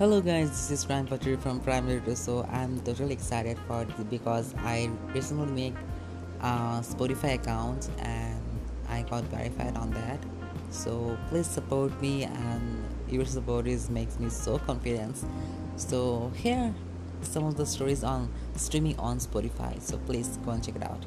Hello guys, this is Prime Patri from Prime Literature. So I'm totally excited for this because I recently made a Spotify account and I got verified on that. So please support me and your support is makes me so confident. So here some of the stories on streaming on Spotify. So please go and check it out.